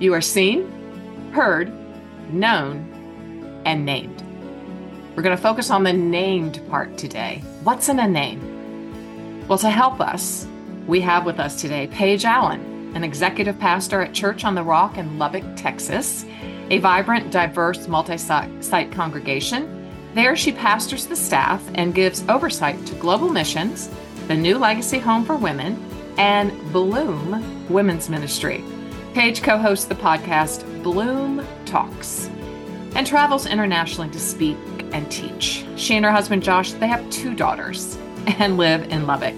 You are seen, heard, known, and named. We're going to focus on the named part today. What's in a name? Well, to help us, we have with us today Paige Allen, an executive pastor at Church on the Rock in Lubbock, Texas, a vibrant, diverse, multi site congregation. There, she pastors the staff and gives oversight to global missions, the New Legacy Home for Women, and Bloom Women's Ministry. Paige co hosts the podcast Bloom Talks and travels internationally to speak and teach. She and her husband Josh, they have two daughters and live in Lubbock.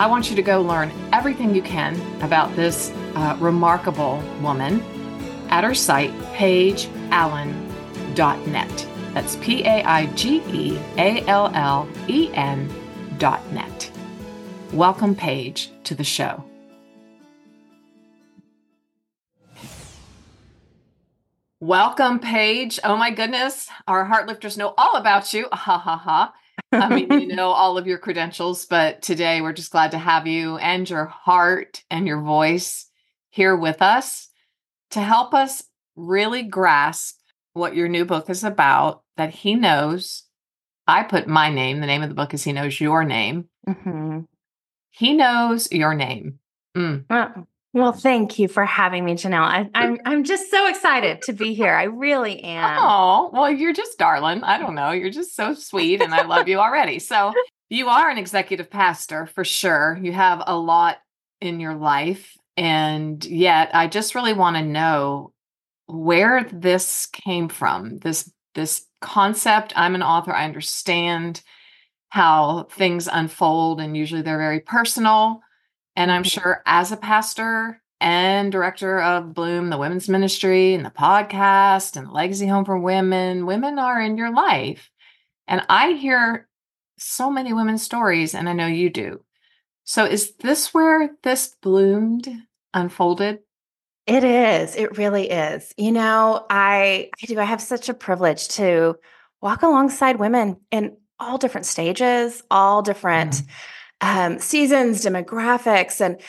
I want you to go learn everything you can about this uh, remarkable woman at her site, paigeallen.net. That's P A I G E A L L E N dot net. Welcome, Paige, to the show. Welcome, Paige. Oh my goodness. Our heart lifters know all about you. Ha ha ha. I mean, you know all of your credentials, but today we're just glad to have you and your heart and your voice here with us to help us really grasp what your new book is about, that he knows. I put my name, the name of the book is He Knows Your Name. Mm-hmm. He knows your name. Mm. Well, well, thank you for having me, Janell. I, am I'm, I'm just so excited to be here. I really am. Oh, well, you're just darling. I don't know. You're just so sweet, and I love you already. So you are an executive pastor for sure. You have a lot in your life, and yet I just really want to know where this came from. This this concept. I'm an author. I understand how things unfold, and usually they're very personal. And I'm sure as a pastor and director of Bloom, the women's ministry, and the podcast, and Legacy Home for Women, women are in your life. And I hear so many women's stories, and I know you do. So, is this where this bloomed, unfolded? It is. It really is. You know, I I do. I have such a privilege to walk alongside women in all different stages, all different mm-hmm. Um, seasons, demographics. And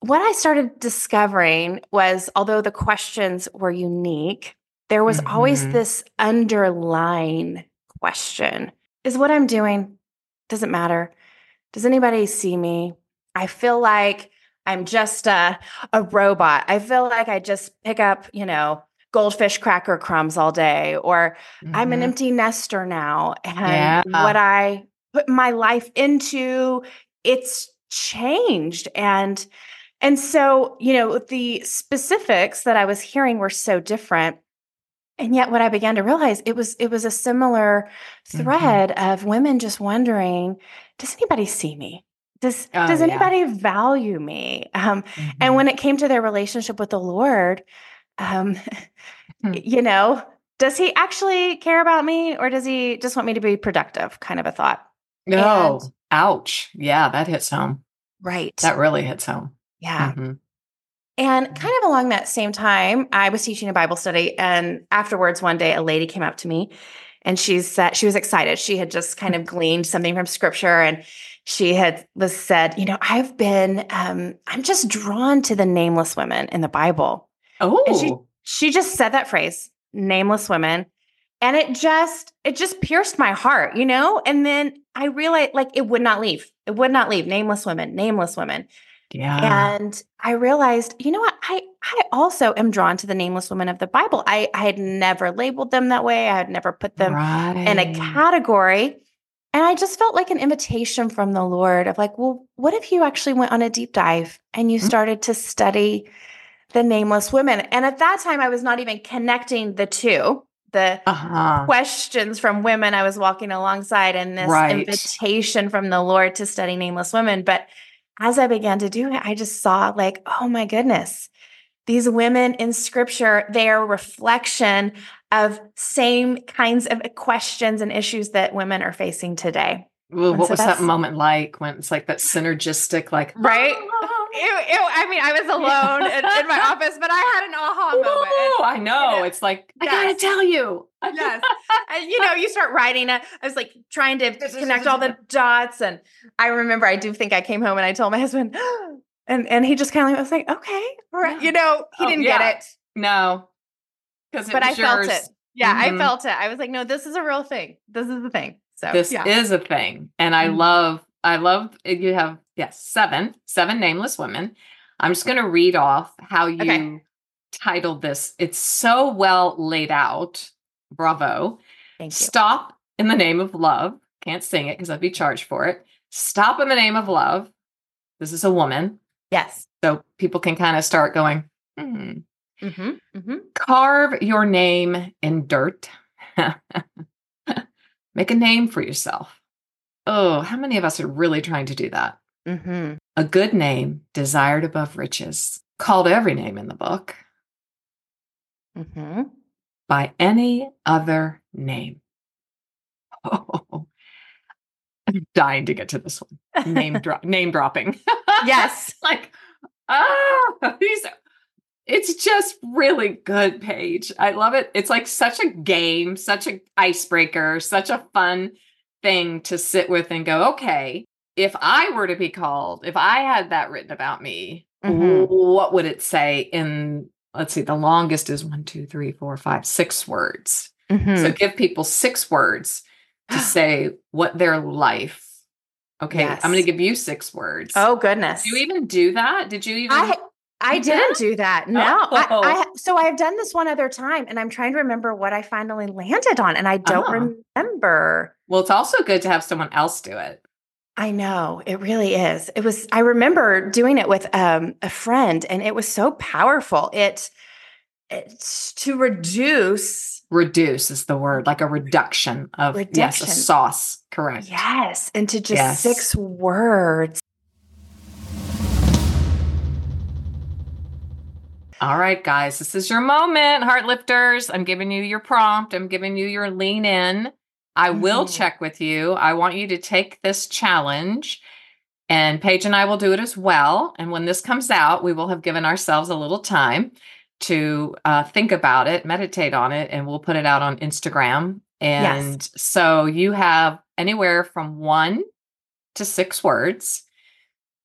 what I started discovering was although the questions were unique, there was mm-hmm. always this underlying question Is what I'm doing, does it matter? Does anybody see me? I feel like I'm just a, a robot. I feel like I just pick up, you know, goldfish cracker crumbs all day or mm-hmm. i'm an mm-hmm. empty nester now and yeah. what i put my life into it's changed and and so you know the specifics that i was hearing were so different and yet what i began to realize it was it was a similar mm-hmm. thread mm-hmm. of women just wondering does anybody see me does oh, does anybody yeah. value me um, mm-hmm. and when it came to their relationship with the lord um, hmm. you know, does he actually care about me or does he just want me to be productive? Kind of a thought. No, and, ouch. Yeah, that hits home. Right. That really hits home. Yeah. Mm-hmm. And mm-hmm. kind of along that same time, I was teaching a Bible study. And afterwards, one day, a lady came up to me and she said, she was excited. She had just kind of gleaned something from scripture. And she had was said, you know, I've been, um, I'm just drawn to the nameless women in the Bible. Oh, and she she just said that phrase, nameless women, and it just it just pierced my heart, you know. And then I realized like it would not leave. It would not leave. Nameless women, nameless women. Yeah. And I realized, you know what? I I also am drawn to the nameless women of the Bible. I I had never labeled them that way. I had never put them right. in a category. And I just felt like an invitation from the Lord of like, well, what if you actually went on a deep dive and you mm-hmm. started to study the nameless women. And at that time, I was not even connecting the two the uh-huh. questions from women I was walking alongside and this right. invitation from the Lord to study nameless women. But as I began to do it, I just saw, like, oh my goodness, these women in scripture, they are a reflection of same kinds of questions and issues that women are facing today. Well, what so was that moment like when it's like that synergistic, like right? Ew. I mean, I was alone in, in, my office, but I had an aha moment. I know. It's like yes. I gotta tell you. yes, and you know, you start writing it. I was like trying to connect all the dots, and I remember I do think I came home and I told my husband, and and he just kind of was like, okay, right. you know, he oh, didn't yeah. get it. No. Because but I yours. felt it. Yeah, Mhm. I felt it. I was like, no, this is a real thing. This is the thing. So This yeah. is a thing. And I Mhm. love, I love you have, yes, seven, seven nameless women. I'm just going to read off how you Okay. titled this. It's so well laid out. Bravo. Thank you. Stop in the name of love. Can't sing it because I'd be charged for it. Stop in the name of love. This is a woman. Yes. So people can kind of start going, hmm. Mm-hmm. Mm-hmm. Carve your name in dirt. Make a name for yourself. Oh, how many of us are really trying to do that? Mm-hmm. A good name, desired above riches, called every name in the book Mm-hmm. by any other name. Oh, I'm dying to get to this one. Name drop, name dropping. yes. like, ah, these are, it's just really good, Paige. I love it. It's like such a game, such an icebreaker, such a fun thing to sit with and go, okay, if I were to be called, if I had that written about me, Mhm. what would it say in, let's see, the longest is one, two, three, four, five, six words. Mhm. So give people six words to say what their life. Okay, I'm going to give you six words. oh goodness. Did you even do that? Did you even? I I didn't do that. No. I, Oh. I so I've done this one other time and I'm trying to remember what I finally landed on and I don't Oh. remember. well, it's also good to have someone else do it. I know it really is. It was. I remember doing it with um, a friend, and it was so powerful. It it's to reduce. Reduce is the word, like a reduction of yes, Reduction. a sauce. Correct. Yes, into just Yes. six words. All right, guys, this is your moment, heart lifters. I'm giving you your prompt. I'm giving you your lean in. I will Mhm. check with you. I want you to take this challenge, and Paige and I will do it as well. And when this comes out, we will have given ourselves a little time to uh, think about it, meditate on it, and we'll put it out on Instagram. And so you have anywhere from one to six words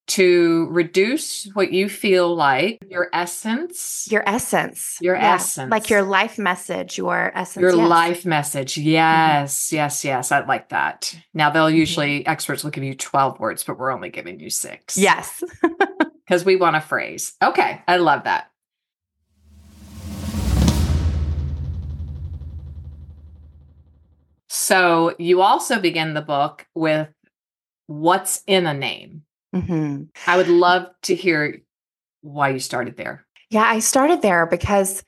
to reduce what you feel like your essence, Your essence. Your Yeah, essence. Like your life message. Your essence. your yes. life message. Mm-hmm. Yes, yes, yes. I like that. Now, they'll mm-hmm. usually, experts will give you 12 words, but we're only giving you six. Yes. Because we want a phrase. Okay. I love that. So you also begin the book with what's in a name. Hmm I would love to hear why you started there. Yeah, I started there because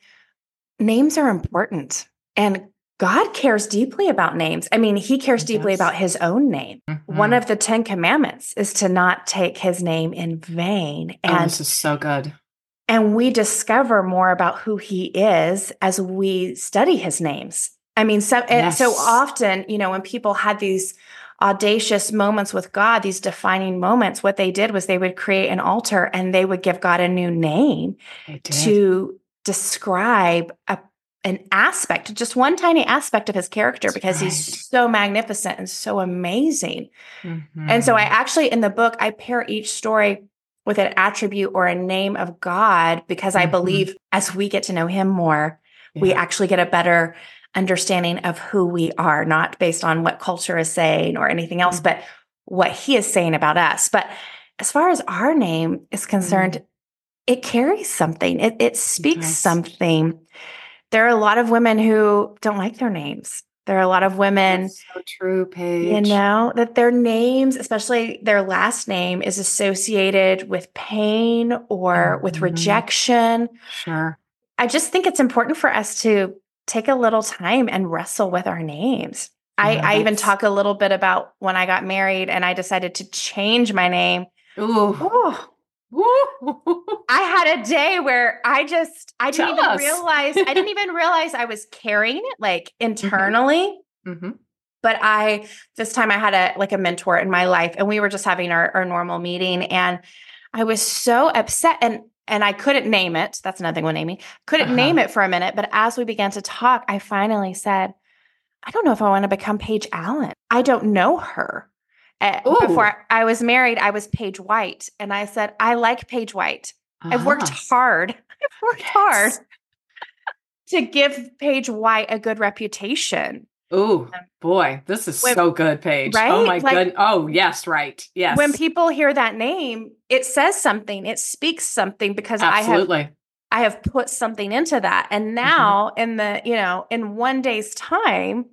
names are important and God cares deeply about names. I mean, He cares deeply about His own name. One Mhm. of the 10 commandments is to not take His name in vain. Oh, And this is so good. and we discover more about who he is as we study his names. I mean, so and so often, you know, when people had these audacious moments with God, these defining moments, what they did was they would create an altar and they would give God a new name to describe a, an aspect, just one tiny aspect of his character, That's because right. he's so magnificent and so amazing. And so I Mhm. actually in the book I pair each story with an attribute or a name of God because I Mhm. believe as we get to know him more, we actually get a better understanding of who we are, not based on what culture is saying or anything else, Mhm. but what he is saying about us. But as far as our name is concerned, it carries something. It it speaks does. something. There are a lot of women who don't like their names. There are a lot of women That's so true, Paige. you know, that their names, especially their last name, is associated with pain or with Mhm. rejection. Sure. I just think it's important for us to take a little time and wrestle with our names. I, I even talk a little bit about when I got married and I decided to change my name. Ooh. Oh, Woo. I had a day where I just, I didn't even us. realize, I didn't even realize I was carrying it like internally. Mhm. but I this time I had a like a mentor in my life and we were just having our, our normal meeting and I was so upset and and I couldn't name it. That's another thing with naming. Couldn't Uh-huh. name it for a minute, but as we began to talk, I finally said, I don't know if I want to become Paige Allen. I don't know her. Uh, before I was married, I was Paige White. And I said, I like Paige White. I've worked Ah. hard. I've worked hard. To give Paige White a good reputation. Oh boy, this is when, so good, Paige. Right? Oh my like, good. Oh yes, right. Yes. When people hear that name, it says something. It speaks something because Absolutely. I have I have put something into that. And mm-hmm. now mm-hmm. in the, you know, in one day's time,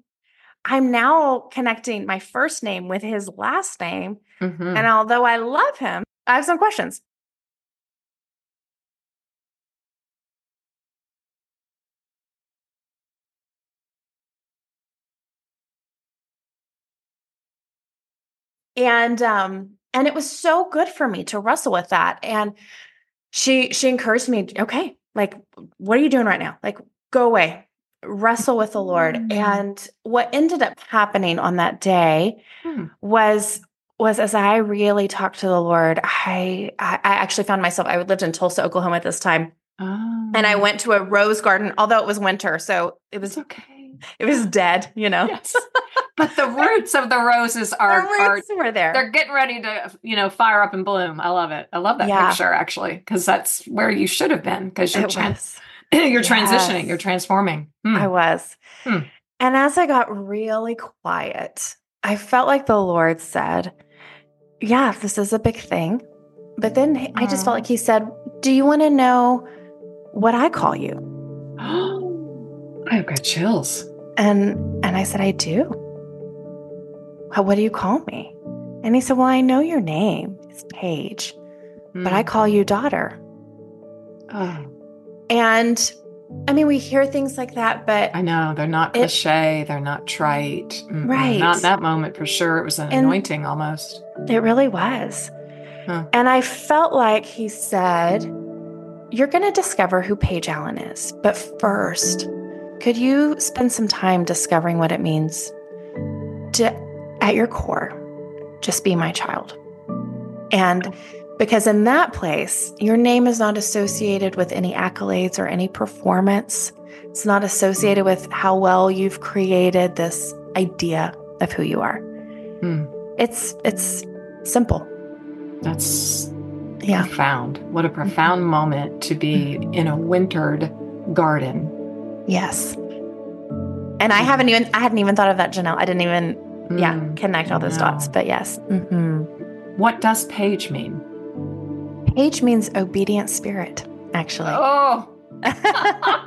I'm now connecting my first name with his last name. Mm-hmm. And although I love him, I have some questions. And um and it was so good for me to wrestle with that and she she encouraged me okay like what are you doing right now like go away wrestle with the lord mm. and what ended up happening on that day mm. was was as i really talked to the lord I, I actually found myself i lived in tulsa oklahoma at this time oh. and i oh. went to a rose garden although it was winter so it was it's okay it was dead you know yes but the roots of the roses are, the roots are were there. They're getting ready to, you know, fire up and bloom. I love it. I love that yeah. picture actually, because that's where you should have been because you're trans- you're yes. transitioning, you're transforming. Hmm. I was. Hmm. And as I got really quiet, I felt like the Lord said, Yeah, this is a big thing. But then I just felt like He said, Do you want to know what I call you? I've got chills. And and I said, I do what do you call me? And he said, Well, I know your name is Paige, mm. but I call you daughter. Oh. And I mean, we hear things like that, but I know they're not cliche, it, they're not trite. Mm-mm, right. Not in that moment for sure. It was an and anointing almost. It really was. Huh. And I felt like he said, You're going to discover who Paige Allen is. But first, could you spend some time discovering what it means to at your core, just be my child. And because in that place, your name is not associated with any accolades or any performance. It's not associated with how well you've created this idea of who you are. Hmm. It's it's simple. That's yeah. profound. What a profound mm-hmm. moment to be in a wintered garden. Yes. And I haven't even I hadn't even thought of that, Janell. I didn't even mm, yeah, connect all those dots. But yes. Mm-hmm. What does Paige mean? Paige means obedient spirit, actually. Oh. and wow.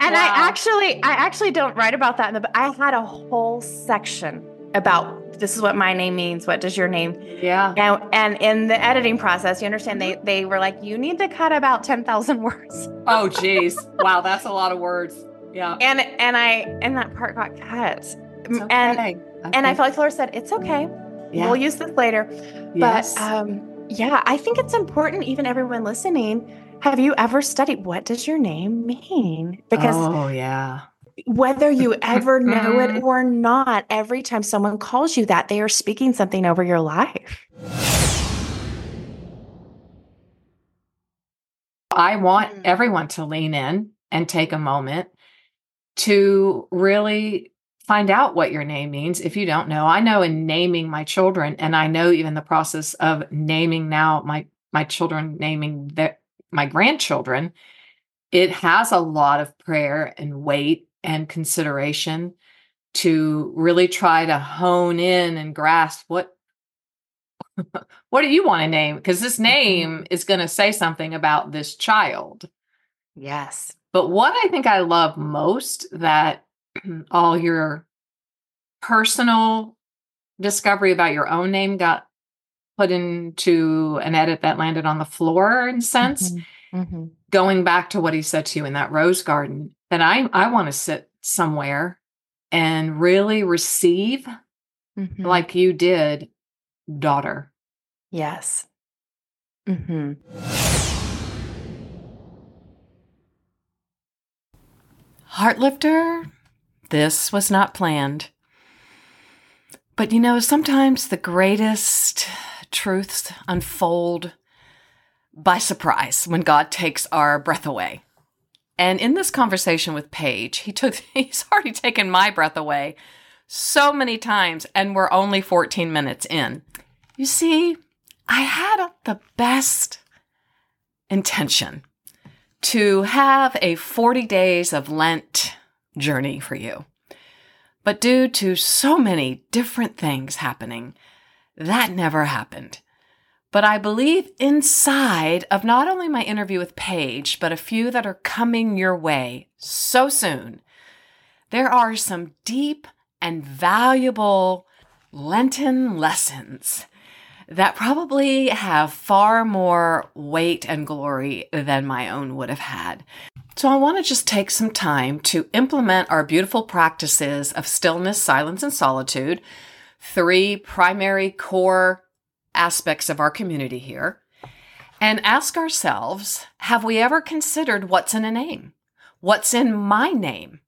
I actually, I actually don't write about that in the. But I had a whole section about this is what my name means. What does your name? Yeah. And and in the editing process, you understand they they were like, you need to cut about ten thousand words. oh, geez, wow, that's a lot of words. Yeah. And and I and that part got cut. Okay. And okay. and I felt like Laura said, it's okay. Yeah. We'll use this later. Yes. But um, yeah, I think it's important, even everyone listening. Have you ever studied what does your name mean? Because oh yeah. Whether you ever know it or not, every time someone calls you that, they are speaking something over your life. I want mm. everyone to lean in and take a moment to really find out what your name means if you don't know. I know in naming my children, and I know even the process of naming now my my children, naming their, my grandchildren, it has a lot of prayer and weight and consideration to really try to hone in and grasp what what do you want to name because this mm-hmm. name is going to say something about this child yes but what I think I love most that all your personal discovery about your own name got put into an edit that landed on the floor in sense. Mm-hmm. Mm-hmm. Going back to what he said to you in that rose garden, that I I want to sit somewhere and really receive mm-hmm. like you did, daughter. Yes. Heartlifter, this was not planned. But you know, sometimes the greatest truths unfold by surprise when God takes our breath away. And in this conversation with Paige, he took he's already taken my breath away so many times and we're only 14 minutes in. You see, I had the best intention to have a 40 days of Lent journey for you. But due to so many different things happening, that never happened. But I believe inside of not only my interview with Paige, but a few that are coming your way so soon, there are some deep and valuable Lenten lessons that probably have far more weight and glory than my own would have had. So I want to just take some time to implement our beautiful practices of stillness, silence, and solitude, three primary core aspects of our community here, and ask ourselves have we ever considered what's in a name? What's in my name?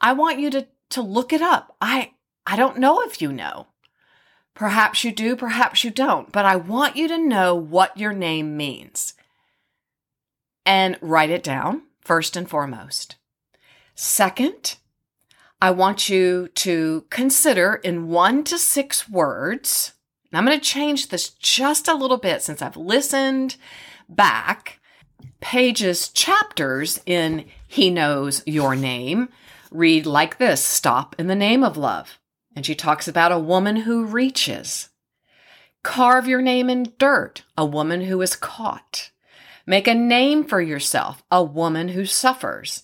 I want you to, to look it up. I, I don't know if you know. Perhaps you do, perhaps you don't, but I want you to know what your name means. And write it down first and foremost. Second, I want you to consider in one to six words. And I'm going to change this just a little bit since I've listened back. Paige's, chapters in He Knows Your Name read like this Stop in the name of love. And she talks about a woman who reaches. Carve your name in dirt, a woman who is caught. Make a name for yourself, a woman who suffers.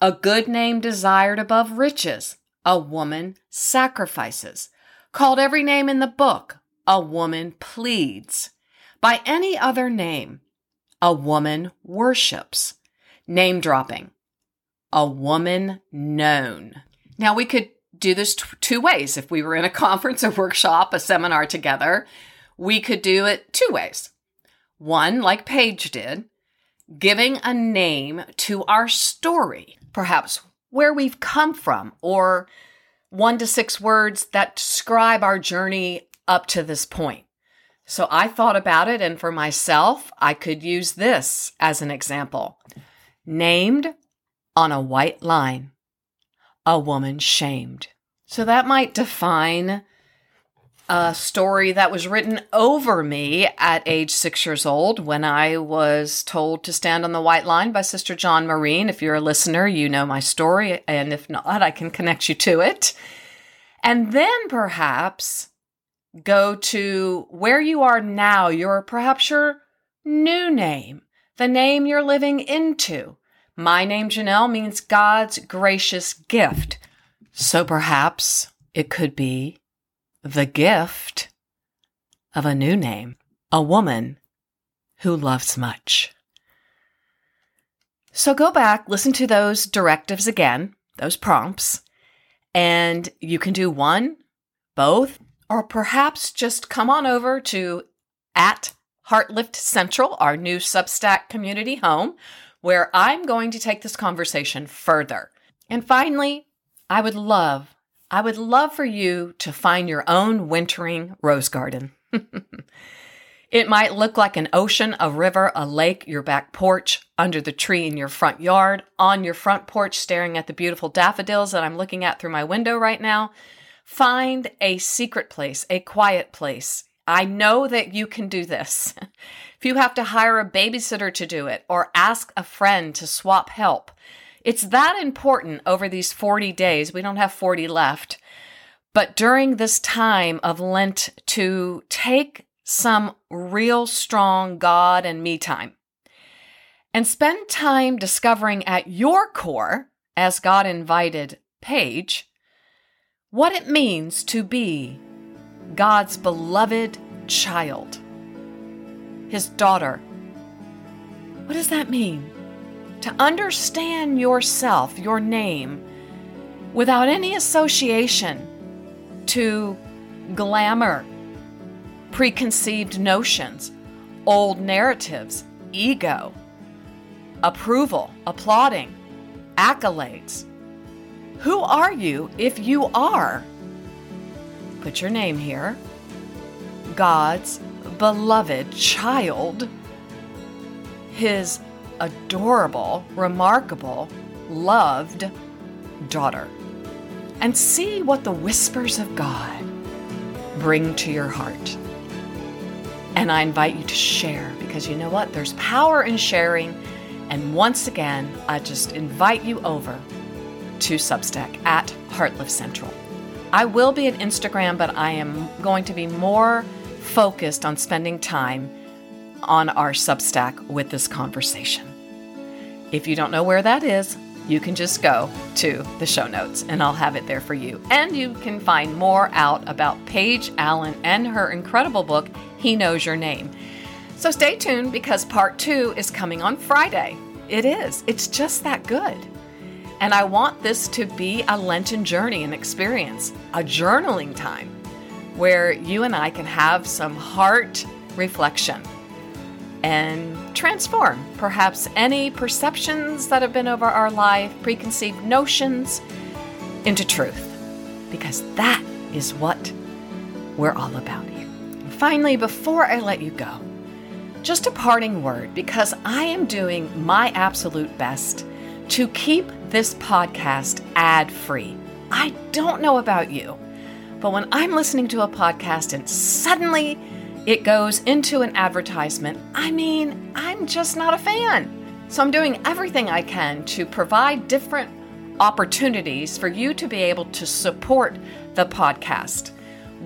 A good name desired above riches, a woman sacrifices. Called every name in the book, a woman pleads. By any other name, a woman worships. Name dropping, a woman known. Now we could do this t- two ways. If we were in a conference, a workshop, a seminar together, we could do it two ways. One, like Paige did, giving a name to our story, perhaps where we've come from, or one to six words that describe our journey up to this point. So I thought about it, and for myself, I could use this as an example. Named on a white line a woman shamed. So that might define a story that was written over me at age six years old when I was told to stand on the white line by Sister John Marine. If you're a listener, you know my story, and if not, I can connect you to it. And then perhaps go to where you are now, your perhaps your new name, the name you're living into. My name, Janell, means God's gracious gift. So perhaps it could be the gift of a new name, a woman who loves much. So go back, listen to those directives again, those prompts, and you can do one, both, or perhaps just come on over to at Heartlift Central, our new Substack community home, where I'm going to take this conversation further. And finally, I would love, I would love for you to find your own wintering rose garden. it might look like an ocean, a river, a lake, your back porch, under the tree in your front yard, on your front porch, staring at the beautiful daffodils that I'm looking at through my window right now. Find a secret place, a quiet place. I know that you can do this. if you have to hire a babysitter to do it or ask a friend to swap help, it's that important over these 40 days. We don't have 40 left. But during this time of Lent, to take some real strong God and me time and spend time discovering at your core, as God invited Paige, what it means to be God's beloved child, his daughter. What does that mean? To understand yourself, your name, without any association to glamour, preconceived notions, old narratives, ego, approval, applauding, accolades. Who are you if you are? Put your name here. God's beloved child, his adorable, remarkable, loved daughter. And see what the whispers of God bring to your heart. And I invite you to share because you know what? There's power in sharing. And once again, I just invite you over to Substack at Heartlift Central. I will be at Instagram, but I am going to be more focused on spending time on our Substack with this conversation. If you don't know where that is, you can just go to the show notes and I'll have it there for you. And you can find more out about Paige Allen and her incredible book, He Knows Your Name. So stay tuned because part two is coming on Friday. It is, it's just that good. And I want this to be a Lenten journey and experience, a journaling time where you and I can have some heart reflection and transform perhaps any perceptions that have been over our life, preconceived notions, into truth. Because that is what we're all about here. And finally, before I let you go, just a parting word because I am doing my absolute best to keep this podcast ad free. I don't know about you, but when I'm listening to a podcast and suddenly it goes into an advertisement, I mean, I'm just not a fan. So I'm doing everything I can to provide different opportunities for you to be able to support the podcast.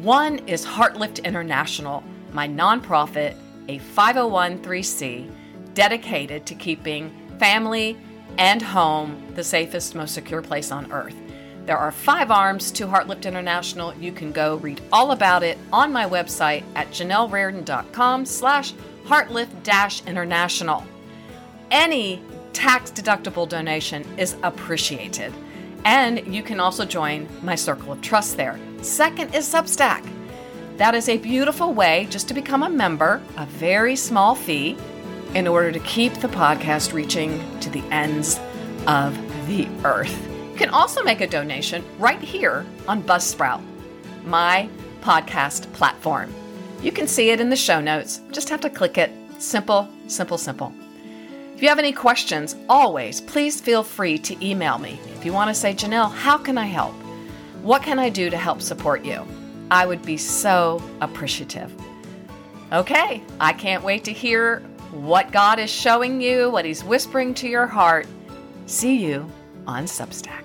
One is Heartlift International, my nonprofit, a 501c dedicated to keeping family and home the safest, most secure place on earth. There are five arms to Heartlift International. You can go read all about it on my website at janellrardon.com slash heartlift-international. Any tax-deductible donation is appreciated. And you can also join my circle of trust there. Second is Substack. That is a beautiful way just to become a member, a very small fee, in order to keep the podcast reaching to the ends of the earth. You can also make a donation right here on Buzzsprout, my podcast platform. You can see it in the show notes. Just have to click it. Simple, simple, simple. If you have any questions, always please feel free to email me. If you want to say, Janell, how can I help? What can I do to help support you? I would be so appreciative. Okay, I can't wait to hear what God is showing you, what He's whispering to your heart. See you on Substack.